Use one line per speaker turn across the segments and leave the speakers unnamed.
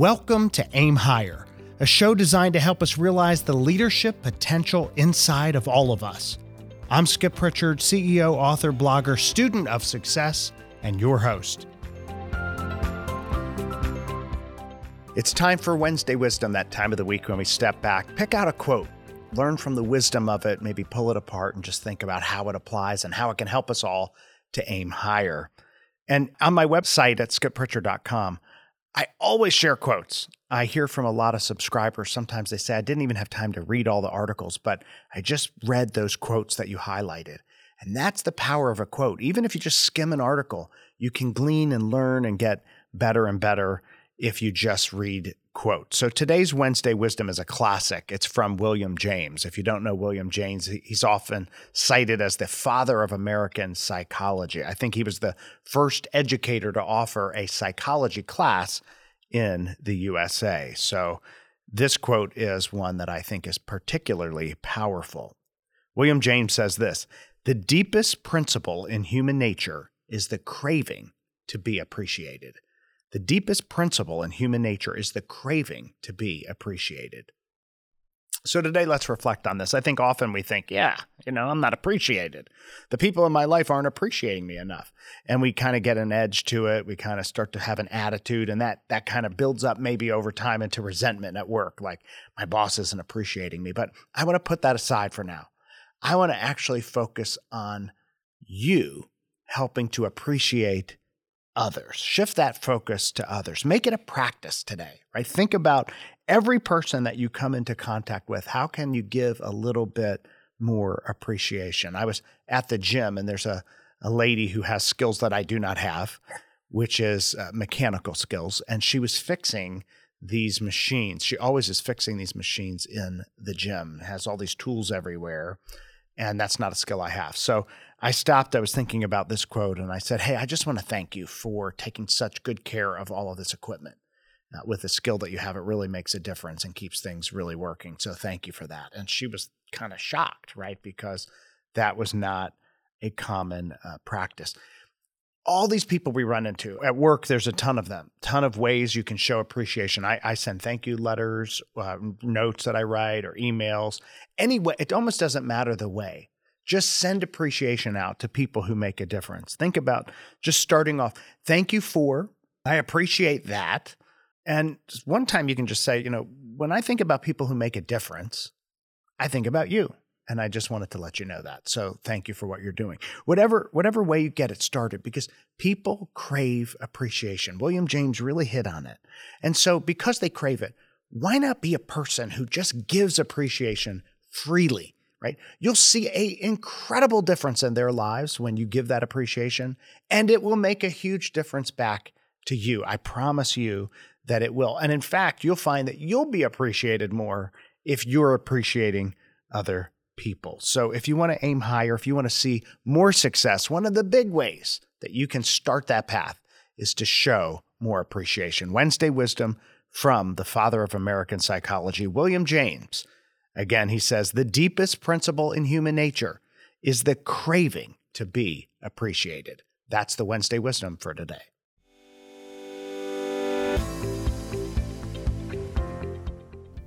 Welcome to Aim Higher, a show designed to help us realize the leadership potential inside of all of us. I'm Skip Pritchard, CEO, author, blogger, student of success, and your host. It's time for Wednesday Wisdom, that time of the week when we step back, pick out a quote, learn from the wisdom of it, maybe pull it apart and just think about how it applies and how it can help us all to aim higher. And on my website at skippritchard.com, I always share quotes. I hear from a lot of subscribers. Sometimes they say, I didn't even have time to read all the articles, but I just read those quotes that you highlighted. And that's the power of a quote. Even if you just skim an article, you can glean and learn and get better and better if you just read quotes. So today's Wednesday Wisdom is a classic. It's from William James. If you don't know William James, he's often cited as the father of American psychology. I think he was the first educator to offer a psychology class in the USA. So this quote is one that I think is particularly powerful. William James says this The deepest principle in human nature is the craving to be appreciated. The deepest principle in human nature is the craving to be appreciated. So today, let's reflect on this. I think often we think, yeah, you know, I'm not appreciated. The people in my life aren't appreciating me enough. And we kind of get an edge to it. We kind of start to have an attitude, and that that kind of builds up maybe over time into resentment at work, like my boss isn't appreciating me. But I want to put that aside for now. I want to actually focus on you helping to appreciate others. Shift that focus to others. Make it a practice today, right? Think about every person that you come into contact with. How can you give a little bit more appreciation? I was at the gym and there's a, a lady who has skills that I do not have, which is uh, mechanical skills. And she was fixing these machines. She always is fixing these machines in the gym, has all these tools everywhere. And that's not a skill I have. So I stopped. I was thinking about this quote and I said, Hey, I just want to thank you for taking such good care of all of this equipment. Uh, with the skill that you have, it really makes a difference and keeps things really working. So thank you for that. And she was kind of shocked, right? Because that was not a common uh, practice. All these people we run into at work, there's a ton of them, ton of ways you can show appreciation. I, I send thank you letters, uh, notes that I write, or emails. Anyway, it almost doesn't matter the way just send appreciation out to people who make a difference. Think about just starting off, thank you for, I appreciate that. And one time you can just say, you know, when I think about people who make a difference, I think about you. And I just wanted to let you know that. So thank you for what you're doing. Whatever, whatever way you get it started, because people crave appreciation. William James really hit on it. And so because they crave it, why not be a person who just gives appreciation freely? right? You'll see a incredible difference in their lives when you give that appreciation and it will make a huge difference back to you. I promise you that it will. And in fact, you'll find that you'll be appreciated more if you're appreciating other people. So if you want to aim higher, if you want to see more success, one of the big ways that you can start that path is to show more appreciation. Wednesday Wisdom from the father of American psychology, William James. Again, he says the deepest principle in human nature is the craving to be appreciated. That's the Wednesday wisdom for today.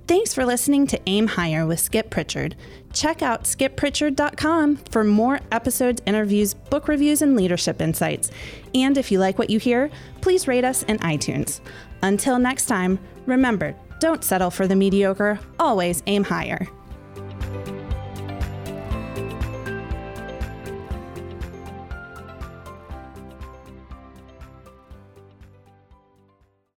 Thanks for listening to Aim Higher with Skip Pritchard. Check out skippritchard.com for more episodes, interviews, book reviews, and leadership insights. And if you like what you hear, please rate us in iTunes. Until next time, remember don't settle for the mediocre, always aim higher.